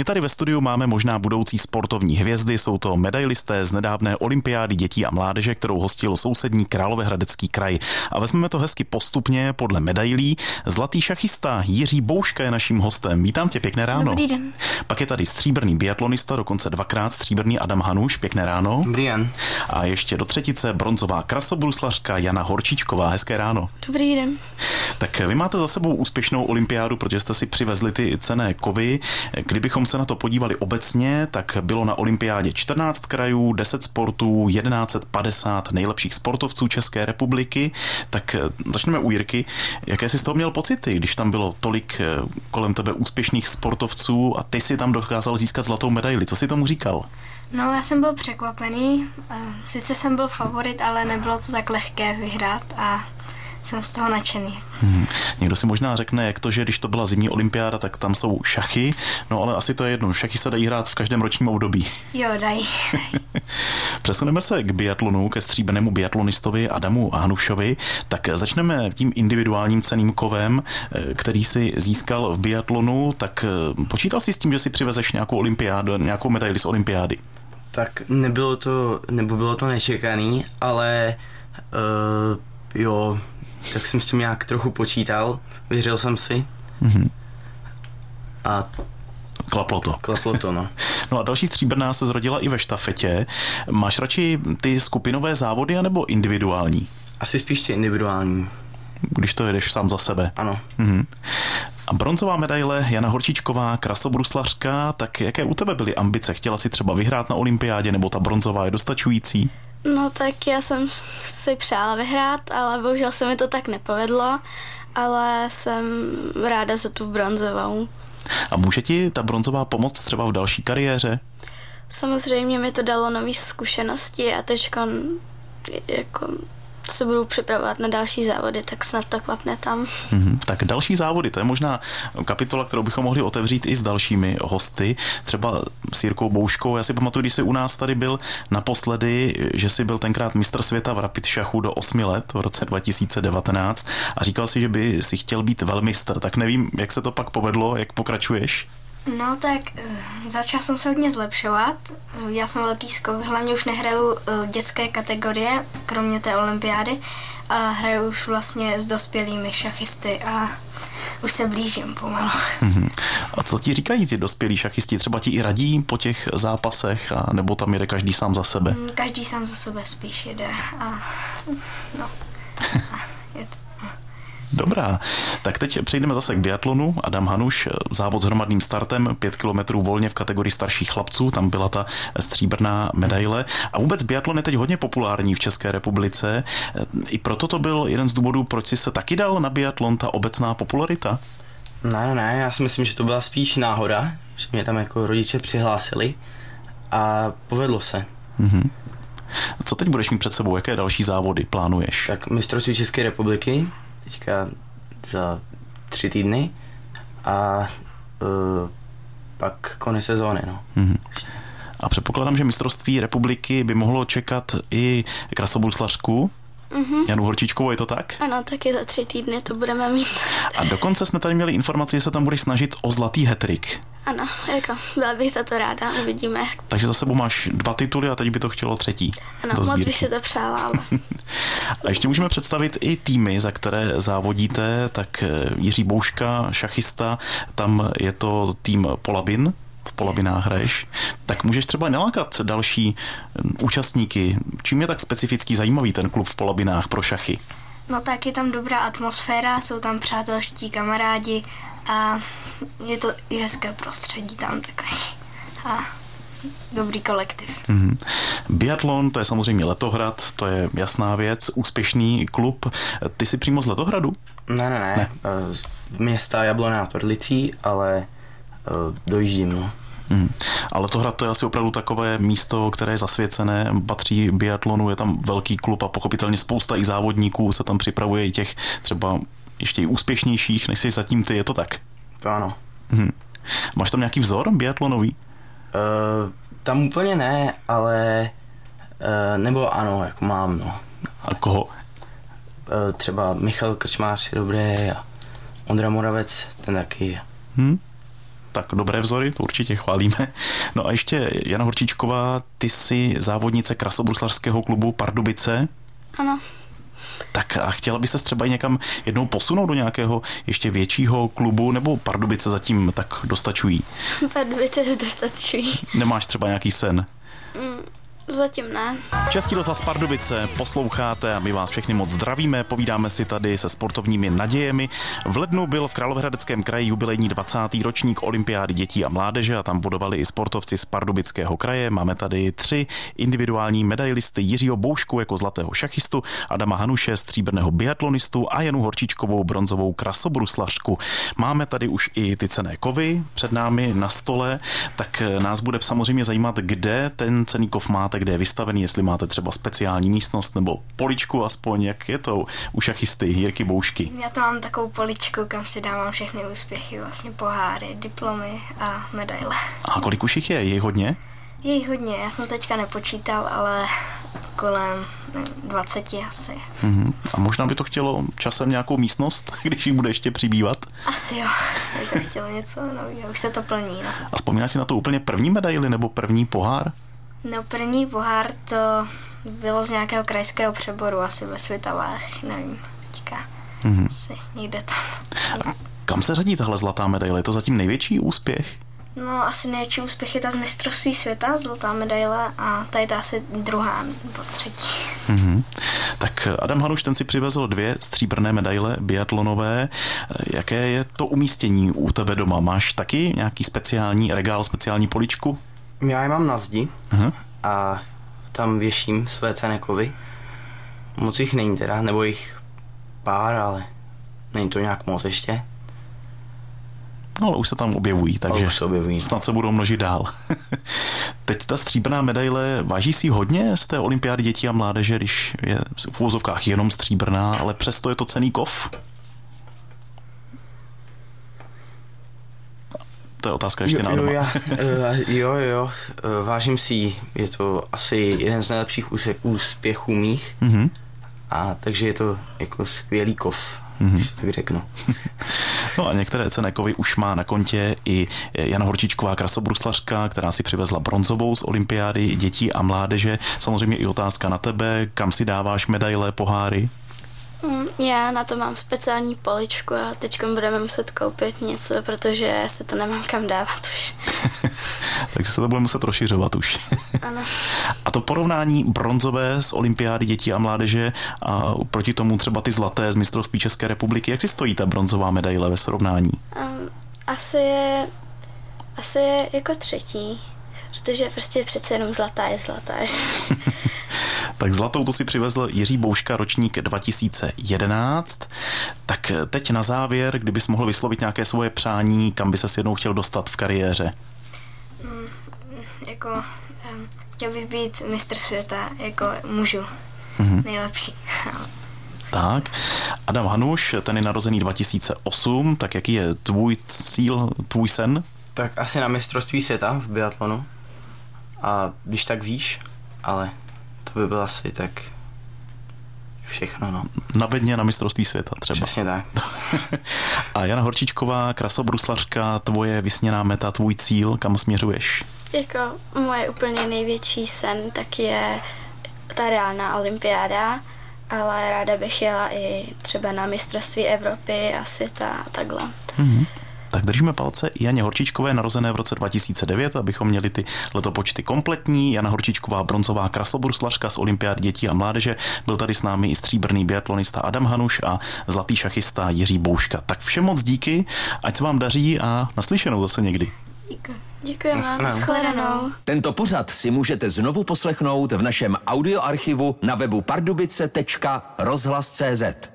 My tady ve studiu máme možná budoucí sportovní hvězdy, jsou to medailisté z nedávné olympiády dětí a mládeže, kterou hostil sousední Královéhradecký kraj. A vezmeme to hezky postupně podle medailí. Zlatý šachista Jiří Bouška je naším hostem. Vítám tě, pěkné ráno. Dobrý den. Pak je tady stříbrný biatlonista, dokonce dvakrát stříbrný Adam Hanuš, pěkné ráno. Dobrý den. A ještě do třetice bronzová krasobruslařka Jana Horčičková, hezké ráno. Dobrý den. Tak vy máte za sebou úspěšnou olympiádu, protože jste si přivezli ty cené kovy. Kdybychom se na to podívali obecně, tak bylo na olympiádě 14 krajů, 10 sportů, 1150 nejlepších sportovců České republiky. Tak začneme u Jirky. Jaké jsi z toho měl pocity, když tam bylo tolik eh, kolem tebe úspěšných sportovců a ty si tam dokázal získat zlatou medaili? Co si tomu říkal? No, já jsem byl překvapený. Eh, sice jsem byl favorit, ale nebylo to tak lehké vyhrát a jsem z toho nadšený. Hmm. Někdo si možná řekne, jak to, že když to byla zimní olympiáda, tak tam jsou šachy, no ale asi to je jedno. Šachy se dají hrát v každém ročním období. Jo, dají. Přesuneme se k biatlonu, ke stříbenému biatlonistovi Adamu Hanušovi. Tak začneme tím individuálním ceným kovem, který si získal v biatlonu. Tak eh, počítal jsi s tím, že si přivezeš nějakou olympiádu, nějakou medaili z olympiády? Tak nebylo to, nebo bylo to nečekaný, ale uh, jo, tak jsem s tím nějak trochu počítal, věřil jsem si. Mm-hmm. A Klaplo to. Klaplo to, no. no a další stříbrná se zrodila i ve štafetě. Máš radši ty skupinové závody anebo individuální? Asi spíš ty individuální. Když to jedeš sám za sebe. Ano. Mm-hmm. A bronzová medaile Jana Horčičková, krasobruslařka, tak jaké u tebe byly ambice? Chtěla si třeba vyhrát na olympiádě, nebo ta bronzová je dostačující? No tak já jsem si přála vyhrát, ale bohužel se mi to tak nepovedlo, ale jsem ráda za tu bronzovou. A může ti ta bronzová pomoct třeba v další kariéře? Samozřejmě mi to dalo nové zkušenosti a teď jako se budu připravovat na další závody, tak snad to klapne tam. Mm-hmm. Tak další závody, to je možná kapitola, kterou bychom mohli otevřít i s dalšími hosty, třeba s Jirkou Bouškou. Já si pamatuju, když jsi u nás tady byl naposledy, že jsi byl tenkrát mistr světa v rapid šachu do 8 let v roce 2019 a říkal si, že by si chtěl být velmistr. Tak nevím, jak se to pak povedlo, jak pokračuješ? No tak eh, začal jsem se hodně zlepšovat. Já jsem velký skok, hlavně už nehraju eh, dětské kategorie, kromě té olympiády, a hraju už vlastně s dospělými šachisty a už se blížím pomalu. Mhm. A co ti říkají ty dospělí šachisti? Třeba ti i radí po těch zápasech, a nebo tam jede každý sám za sebe? Mm, každý sám za sebe spíš jede a no. A Dobrá, tak teď přejdeme zase k biatlonu. Adam Hanuš, závod s hromadným startem, 5 kilometrů volně v kategorii starších chlapců, tam byla ta stříbrná medaile. A vůbec biatlon je teď hodně populární v České republice. I proto to byl jeden z důvodů, proč si se taky dal na biatlon, ta obecná popularita? Ne, ne, já si myslím, že to byla spíš náhoda, že mě tam jako rodiče přihlásili a povedlo se. Mm-hmm. Co teď budeš mít před sebou? Jaké další závody plánuješ? Tak mistrovství České republiky, teďka za tři týdny a uh, pak konec sezóny. No. Mm-hmm. A předpokládám, že mistrovství republiky by mohlo čekat i krasobruslařku, Mm-hmm. Janu Horčičkovou, je to tak? Ano, taky za tři týdny to budeme mít. A dokonce jsme tady měli informaci, že se tam budeš snažit o zlatý hetrik. Ano, jako byla bych za to ráda, uvidíme. Takže za sebou máš dva tituly a teď by to chtělo třetí. Ano, moc bych si to přála, ale... a ještě můžeme představit i týmy, za které závodíte, tak eh, Jiří Bouška, šachista, tam je to tým Polabin, v Polabinách hraješ, tak můžeš třeba nalákat další hm, účastníky. Čím je tak specifický zajímavý ten klub v Polabinách pro šachy? No tak je tam dobrá atmosféra, jsou tam přátelští kamarádi a je to i hezké prostředí tam takový. A dobrý kolektiv. Mm-hmm. Biatlon, to je samozřejmě Letohrad, to je jasná věc, úspěšný klub. Ty jsi přímo z Letohradu? Ne, ne, ne. ne. Města Jablona nad Orlicí, ale uh, dojíždím, no. Hmm. Ale tohle to je asi opravdu takové místo, které je zasvěcené, patří biatlonu, je tam velký klub a pochopitelně spousta i závodníků se tam připravuje i těch třeba ještě i úspěšnějších, než jsi zatím ty, je to tak? To ano. Hmm. Máš tam nějaký vzor biatlonový? Uh, tam úplně ne, ale uh, nebo ano, jako mám, no. A koho? Uh, třeba Michal Krčmář je dobrý a Ondra Moravec, ten taky. Hmm? Tak dobré vzory, to určitě chválíme. No a ještě Jana Horčičková, ty jsi závodnice krasobruslařského klubu Pardubice. Ano. Tak a chtěla by se třeba i někam jednou posunout do nějakého ještě většího klubu, nebo Pardubice zatím tak dostačují? Pardubice dostačují. Nemáš třeba nějaký sen? Zatím ne. Český rozhlas Pardubice posloucháte a my vás všechny moc zdravíme, povídáme si tady se sportovními nadějemi. V lednu byl v Královéhradeckém kraji jubilejní 20. ročník olympiády dětí a mládeže a tam bodovali i sportovci z Pardubického kraje. Máme tady tři individuální medailisty Jiřího Boušku jako zlatého šachistu, Adama Hanuše, stříbrného biatlonistu a Janu Horčičkovou bronzovou krasobruslařku. Máme tady už i ty cené kovy před námi na stole, tak nás bude samozřejmě zajímat, kde ten cený kov máte, kde je vystavený, jestli máte třeba speciální místnost nebo poličku aspoň, jak je to u šachisty Jirky Boušky. Já to mám takovou poličku, kam si dávám všechny úspěchy, vlastně poháry, diplomy a medaile. A kolik už jich je? Je jich hodně? Je jich hodně, já jsem teďka nepočítal, ale kolem nevím, 20 asi. Uh-huh. A možná by to chtělo časem nějakou místnost, když jich bude ještě přibývat? Asi jo, by to chtělo něco nového, už se to plní. No. A vzpomínáš si na to úplně první medaily nebo první pohár? No první pohár to bylo z nějakého krajského přeboru, asi ve Svitavách, nevím, teďka mm-hmm. asi někde tam. A kam se řadí tahle zlatá medaile? Je to zatím největší úspěch? No asi největší úspěch je ta z mistrovství světa, zlatá medaile a tady ta asi druhá nebo třetí. Mm-hmm. Tak Adam Hanuš, ten si přivezl dvě stříbrné medaile biatlonové. Jaké je to umístění u tebe doma? Máš taky nějaký speciální regál, speciální poličku? Já je mám na zdi uh-huh. a tam věším své cené kovy. Moc jich není teda, nebo jich pár, ale není to nějak moc ještě. No ale už se tam objevují, takže už se objevují. snad se budou množit dál. Teď ta stříbrná medaile, váží si hodně z té olympiády dětí a mládeže, když je v úvozovkách jenom stříbrná, ale přesto je to cený kov? To je otázka ještě jo, na jo, já, uh, jo, jo, uh, vážím si Je to asi jeden z nejlepších úspěchů mých. Mm-hmm. A takže je to jako skvělý kov, mm-hmm. když tak řeknu. No a některé cené kovy už má na kontě i Jana Horčičková krasobruslařka, která si přivezla bronzovou z olympiády dětí a mládeže. Samozřejmě i otázka na tebe, kam si dáváš medaile, poháry? Mm, já na to mám speciální poličku a teď budeme muset koupit něco, protože se to nemám kam dávat už. Takže se to bude muset rozšiřovat už. ano. A to porovnání bronzové z olympiády dětí a mládeže a proti tomu třeba ty zlaté z mistrovství České republiky, jak si stojí ta bronzová medaile ve srovnání? Um, asi je, asi je jako třetí, protože prostě přece jenom zlatá je zlatá. Tak zlatou to si přivezl Jiří Bouška, ročník 2011. Tak teď na závěr, kdybys mohl vyslovit nějaké svoje přání, kam by se jednou chtěl dostat v kariéře? Mm, jako, um, chtěl bych být mistr světa, jako mužu. Mm-hmm. Nejlepší. Tak, Adam Hanuš, ten je narozený 2008, tak jaký je tvůj cíl, tvůj sen? Tak asi na mistrovství světa v biatlonu. A když tak víš, ale to by bylo asi tak všechno, no. Na bedně na mistrovství světa třeba. Přesně tak. A Jana Horčičková, krasobruslařka, tvoje vysněná meta, tvůj cíl, kam směřuješ? Jako moje úplně největší sen tak je ta reálná olympiáda, ale ráda bych jela i třeba na mistrovství Evropy a světa a takhle. Mm-hmm. Držíme palce i Janě Horčičkové, narozené v roce 2009, abychom měli ty letopočty kompletní. Jana Horčičková, bronzová krasobruslařka z olympiády dětí a mládeže. Byl tady s námi i stříbrný biatlonista Adam Hanuš a zlatý šachista Jiří Bouška. Tak všem moc díky, ať se vám daří a naslyšenou zase někdy. Děkuji. Děkuji vám. Shledanou. Tento pořad si můžete znovu poslechnout v našem audioarchivu na webu pardubice.rozhlas.cz.